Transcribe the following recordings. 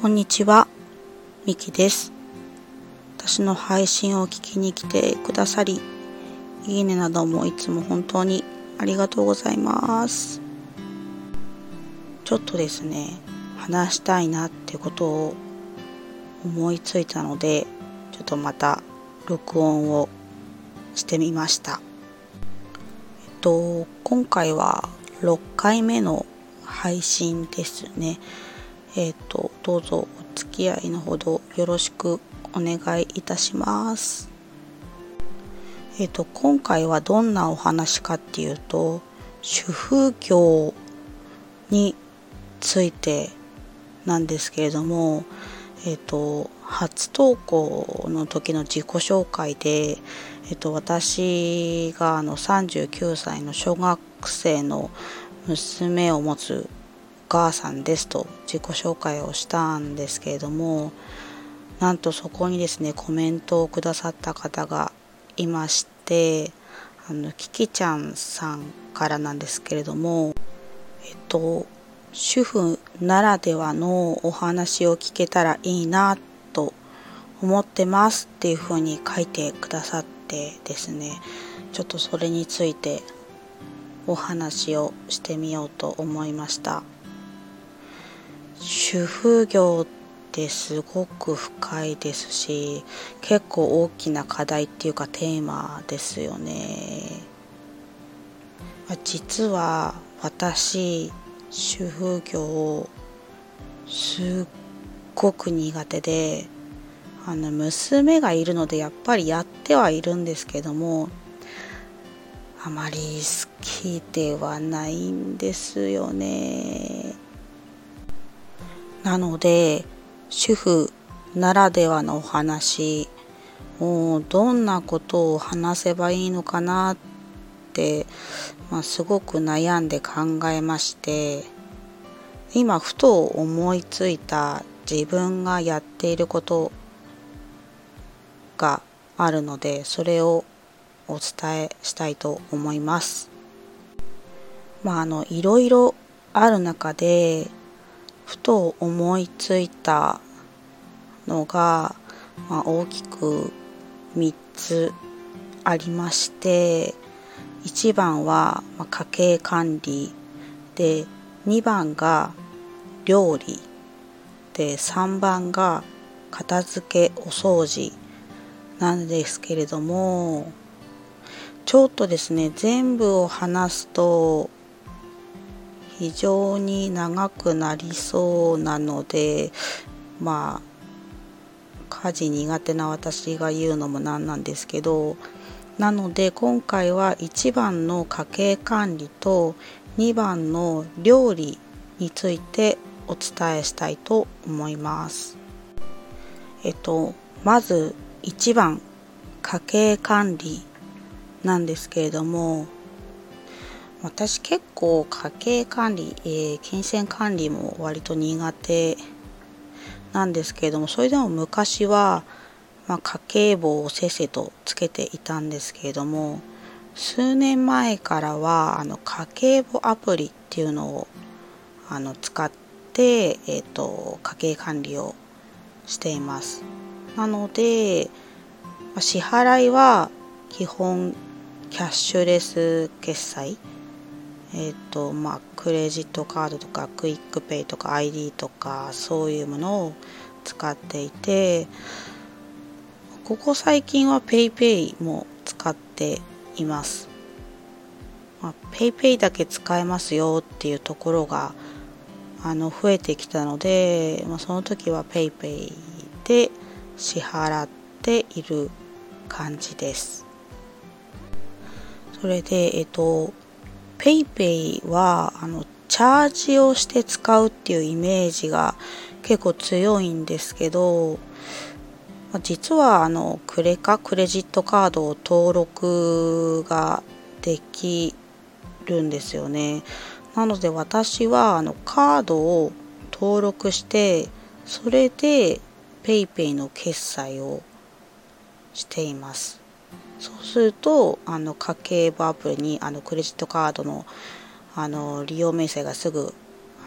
こんにちは、みきです。私の配信を聞きに来てくださり、いいねなどもいつも本当にありがとうございます。ちょっとですね、話したいなってことを思いついたので、ちょっとまた録音をしてみました。えっと、今回は6回目の配信ですね。えっ、と、どうぞお付き合いのほどよろしくお願いいたします。えっ、と、今回はどんなお話かっていうと、主婦業についてなんですけれども、えっ、と、初投稿の時の自己紹介で、えっ、と、私があの39歳の小学生の娘を持つ母さんですと自己紹介をしたんですけれどもなんとそこにですねコメントをくださった方がいましてあのキキちゃんさんからなんですけれどもえっと主婦ならではのお話を聞けたらいいなと思ってますっていうふうに書いてくださってですねちょっとそれについてお話をしてみようと思いました。主婦業ってすごく深いですし結構大きな課題っていうかテーマですよね実は私主婦業すっごく苦手であの娘がいるのでやっぱりやってはいるんですけどもあまり好きではないんですよね。なので主婦ならではのお話もうどんなことを話せばいいのかなって、まあ、すごく悩んで考えまして今ふと思いついた自分がやっていることがあるのでそれをお伝えしたいと思います。まああのいろいろある中でふと思いついたのが、まあ、大きく3つありまして1番は、家計管理で2番が料理。で3番が片付けお掃除なんですけれどもちょっとですね全部を話すと非常に長くなりそうなのでまあ家事苦手な私が言うのもなんなんですけどなので今回は1番の家計管理と2番の料理についてお伝えしたいと思います。えっとまず1番家計管理なんですけれども私結構家計管理、えー、金銭管理も割と苦手なんですけれどもそれでも昔は、まあ、家計簿をせっせとつけていたんですけれども数年前からはあの家計簿アプリっていうのをあの使って、えーと、家計管理をしています。なのでま支払いは基本キャッシュレス決済えっ、ー、とまあクレジットカードとか QUICPay とか ID とかそういうものを使っていてここ最近は PayPay も使っています、まあ、PayPay だけ使えますよっていうところがあの増えてきたので、まあ、その時は PayPay で支払っている感じです。それでえっ、ー、と PayPay はあのチャージをして使うっていうイメージが結構強いんですけど実はあのクレカクレジットカードを登録ができるんですよね。なので私はあのカードを登録してそれで PayPay の決済をしています。そうするとあの家計簿アプリにあのクレジットカードのあの利用明細がすぐ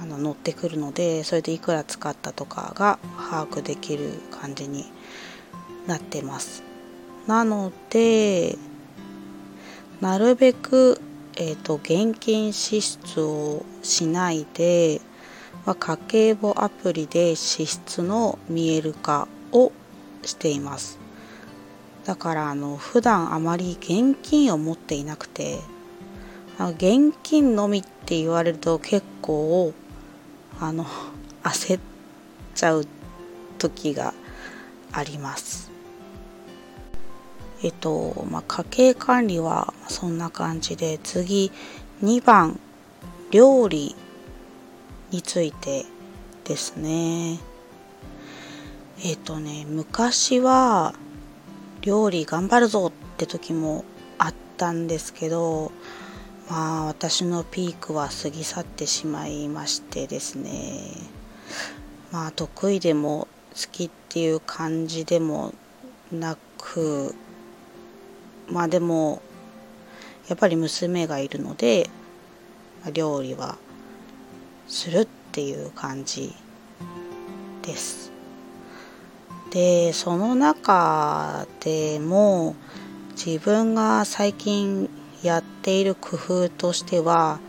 あの乗ってくるのでそれでいくら使ったとかが把握できる感じになってます。なのでなるべく、えーと、現金支出をしないで、まあ、家計簿アプリで支出の見える化をしています。だからあの普段あまり現金を持っていなくて現金のみって言われると結構あの 焦っちゃう時があります。えっとまあ家計管理はそんな感じで次2番料理についてですね。えっとね昔は料理頑張るぞって時もあったんですけどまあ私のピークは過ぎ去ってしまいましてですね。まあ得意でも好きっていう感じでもなくまあでもやっぱり娘がいるので料理はするっていう感じです。でその中でも自分が最近やっている工夫としては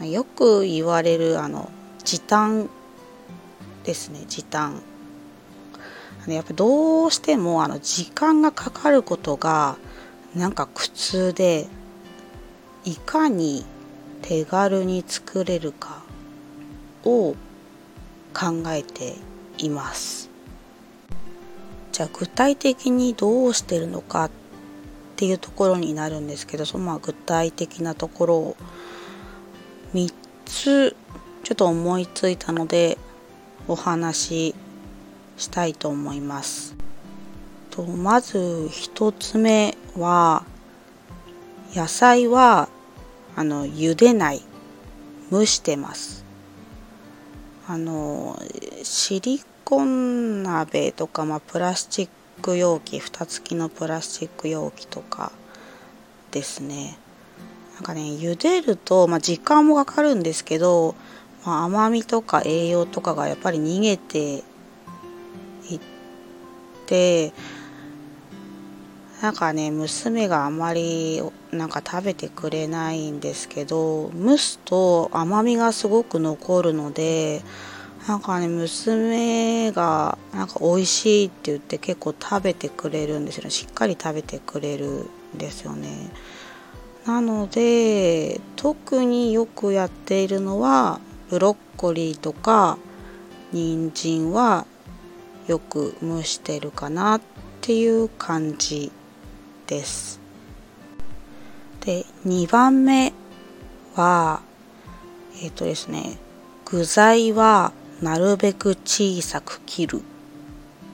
よく言われるあの時短ですね時短。やっぱどうしてもあの時間がかかることがなんか苦痛でいかに手軽に作れるかを考えています。ゃあ具体的にどうしてるのかっていうところになるんですけどそのまあ具体的なところを3つちょっと思いついたのでお話ししたいと思います。とまず1つ目は野菜はあの茹でない蒸してますあのシリコン鍋とか、まあ、プラスチック容器蓋付きのプラスチック容器とかですね。なんかね茹でると、まあ、時間もかかるんですけど、まあ、甘みとか栄養とかがやっぱり逃げていってなんかね娘があまりなんか食べてくれないんですけど蒸すと甘みがすごく残るのでなんかね娘がなんか美味しいって言って結構食べてくれるんですよね。しっかり食べてくれるんですよね。なので特によくやっているのはブロッコリーとか人参はよく蒸してるかなっていう感じです。で2番目はえっ、ー、とですね具材はなるべく小さく切る。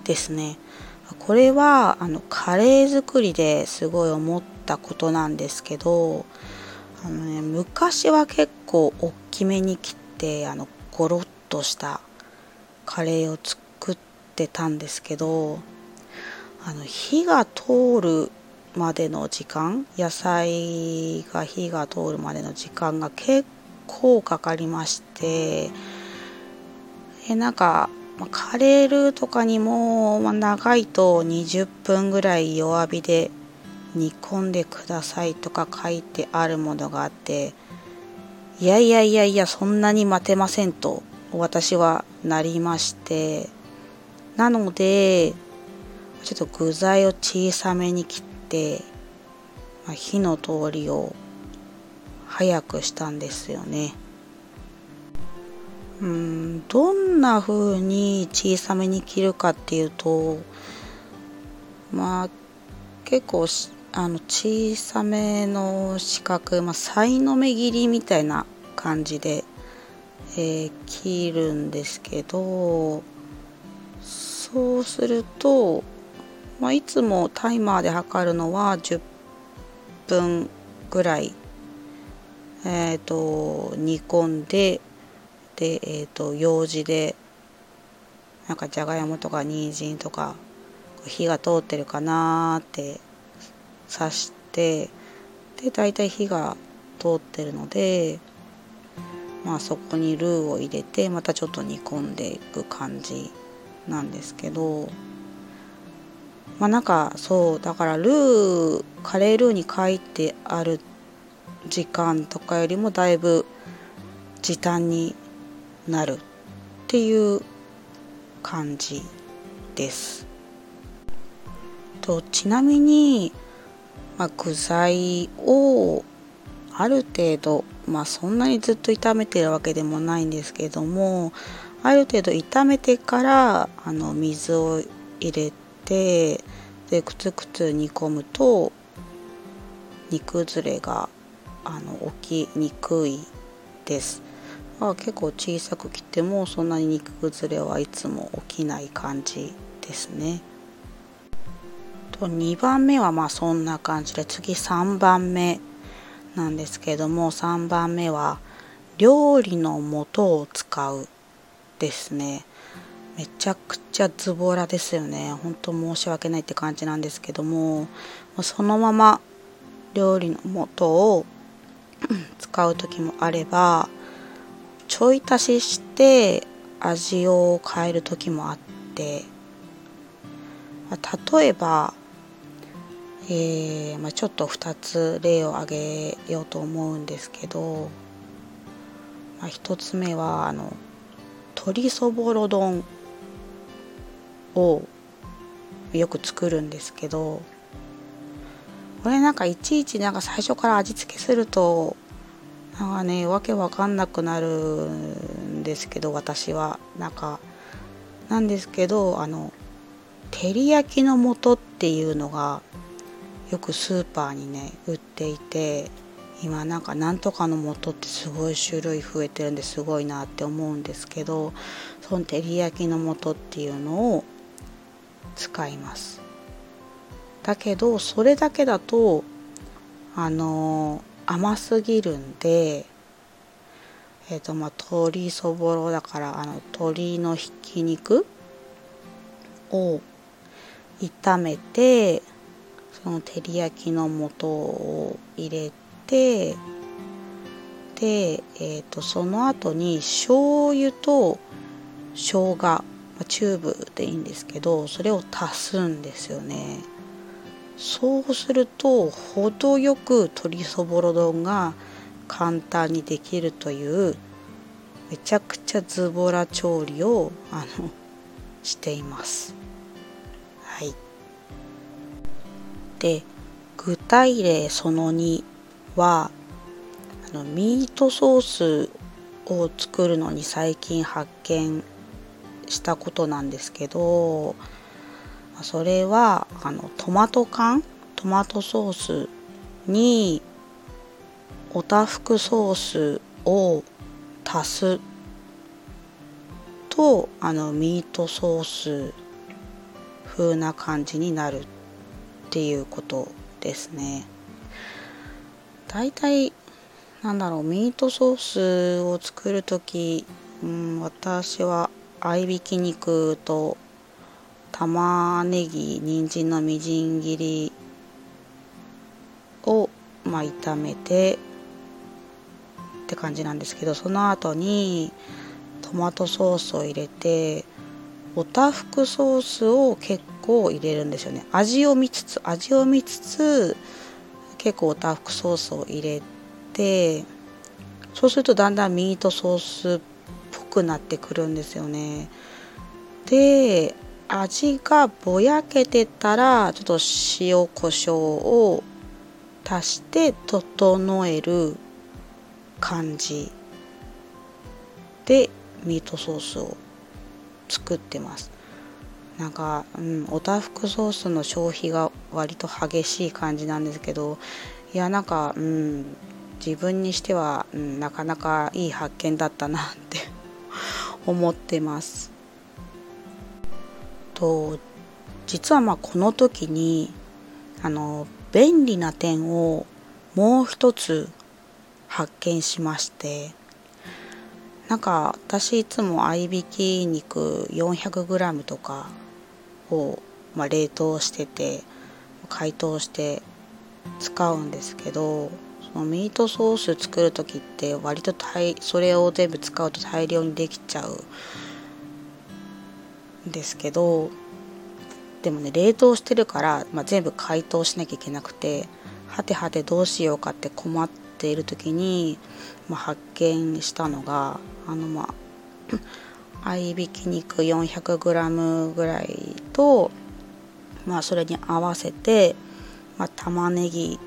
ですね。これはあのカレー作りですごい思ったことなんですけどあの、ね、昔は結構大きめに切ってあのゴロッとしたカレーを作ってたんですけどあの火が通るまでの時間野菜が火が通るまでの時間が結構かかりましてえなんか、まカレールーとかにも、ま長いと20分ぐらい弱火で煮込んでくださいとか書いてあるものがあっていやいやいやいやそんなに待てませんと私はなりましてなのでちょっと具材を小さめに切って、まあ、火の通りを早くしたんですよね。うんどんな風に小さめに切るかっていうとまあ結構あの小さめの四角、まあ、さいの目切りみたいな感じで、えー、切るんですけどそうすると、まあ、いつもタイマーで測るのは10分ぐらい、えーと煮込んでで、えーと、用事でなんかじゃがいもとか人参とか火が通ってるかなって刺してで大体火が通ってるのでまあ、そこにルーを入れてまたちょっと煮込んでいく感じなんですけどまあなんかそうだからルーカレールーに書いてある時間とかよりもだいぶ時短になるっていう感じです。とちなみに、まあ、具材をある程度まあそんなにずっと炒めてるわけでもないんですけどもある程度炒めてからあの水を入れてでくつくつ煮込むと煮崩れがあの起きにくいです。あ結構小さく切ってもそんなに煮崩れはいつも起きない感じですね。と2番目はまあそんな感じで次3番目なんですけども3番目は料理の素を使うですねめちゃくちゃズボラですよね本当申し訳ないって感じなんですけどもそのまま料理の素を 使う時もあればちょい足しして味を変える時もあって例えばえー、まあ、ちょっと2つ例を挙げようと思うんですけど、まあ、1つ目はあの鶏そぼろ丼をよく作るんですけどこれなんかいちいちなんか最初から味付けするとなんかねわけわかんなくなるんですけど私は。なんかなんですけどあの照り焼きの素っていうのがよくスーパーにね売っていて今なんかなんとかの素ってすごい種類増えてるんですごいなって思うんですけどその照り焼きの素っていうのを使います。だけどそれだけだとあの甘すぎるんでえっ、ー、とまあ鶏そぼろだからあの鶏のひき肉を炒めてその照り焼きの素を入れてで、えーと、その後に醤油と生姜チューブでいいんですけどそれを足すんですよね。そうすると程よく鶏そぼろ丼が簡単にできるというめちゃくちゃズボラ調理をあのしています。はい。で具体例その2はあのミートソースを作るのに最近発見したことなんですけどそれはあのトマト缶トマトソースにおたふくソースを足すとあのミートソース風な感じになるっていうことですね。だいたいなんだろうミートソースを作る時、うん、私は合いびき肉と玉ねぎ人参のみじん切りを、まあ、炒めてって感じなんですけどその後にトマトソースを入れておたふくソースを結構入れるんですよね。味を見つつ味を見つつ結構おたふくソースを入れてそうするとだんだんミートソースっぽくなってくるんですよね。で味がぼやけてたらちょっと塩コショウを足して整える感じでミートソースを作ってます。なんか、うん、おたふくソースの消費が割と激しい感じなんですけどいやなんか、うん、自分にしては、うん、なかなかいい発見だったなって 思ってます。と実はまあこの時にあの便利な点をもう一つ発見しましてなんか私いつも合いびき肉 400g とかを、まあ、冷凍してて解凍して使うんですけどもうミートソース作る時って割と大それを全部使うと大量にできちゃうですけどでもね冷凍してるから、まあ、全部解凍しなきゃいけなくてはてはてどうしようかって困っている時に、まあ、発見したのがあのまあ 合いびき肉 400g ぐらいと、まあ、それに合わせて、まあ、玉ねぎ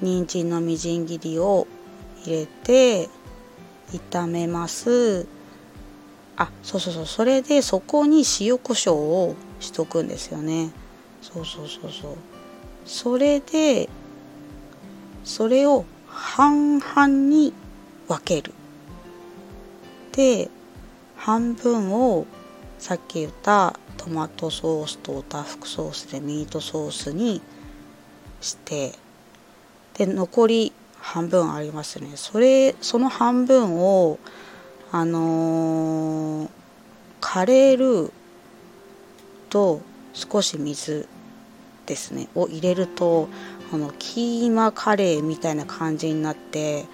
人参のみじん切りを入れて炒めます。あそうそうそう。それでそこに塩コショウをしとくんですよね。そうそうそうそう。それでそれを半々に分ける。で半分をさっき言ったトマトソースとオタフクソースでミートソースにしてで残り半分ありますね。それその半分をあのー、カレールーと少し水ですねを入れるとあのキーマカレーみたいな感じになって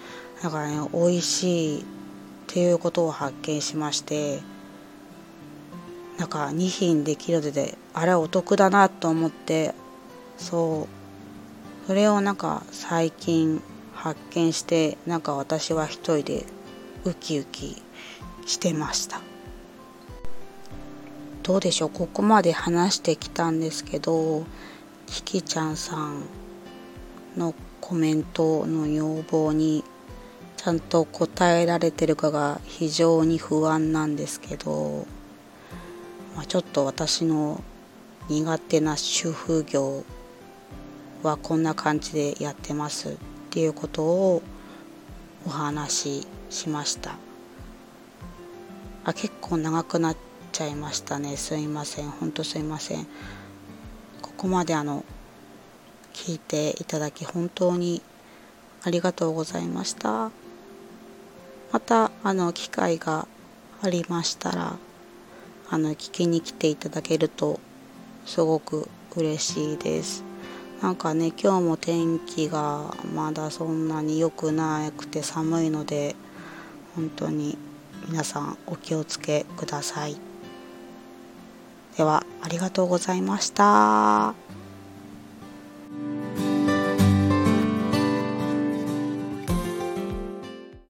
だからね美味しいっていうことを発見しましてなんか2品できるのであれお得だなと思ってそう。それをなんか最近発見してなんか私は一人でウキウキしてました。どうでしょう？ここまで話してきたんですけどキキちゃんさんのコメントの要望にちゃんと答えられてるかが非常に不安なんですけど、まあ、ちょっと私の苦手な主婦業はこんな感じでやってますっていうことをお話ししました。あ結構長くなっちゃいましたね。すいません。ほんとすいません。ここまであの聞いていただき本当にありがとうございました。またあの機会がありましたらあの聞きに来ていただけるとすごく嬉しいです。なんかね今日も天気がまだそんなに良くなくて寒いので本当に皆さんお気をつけくださいではありがとうございました。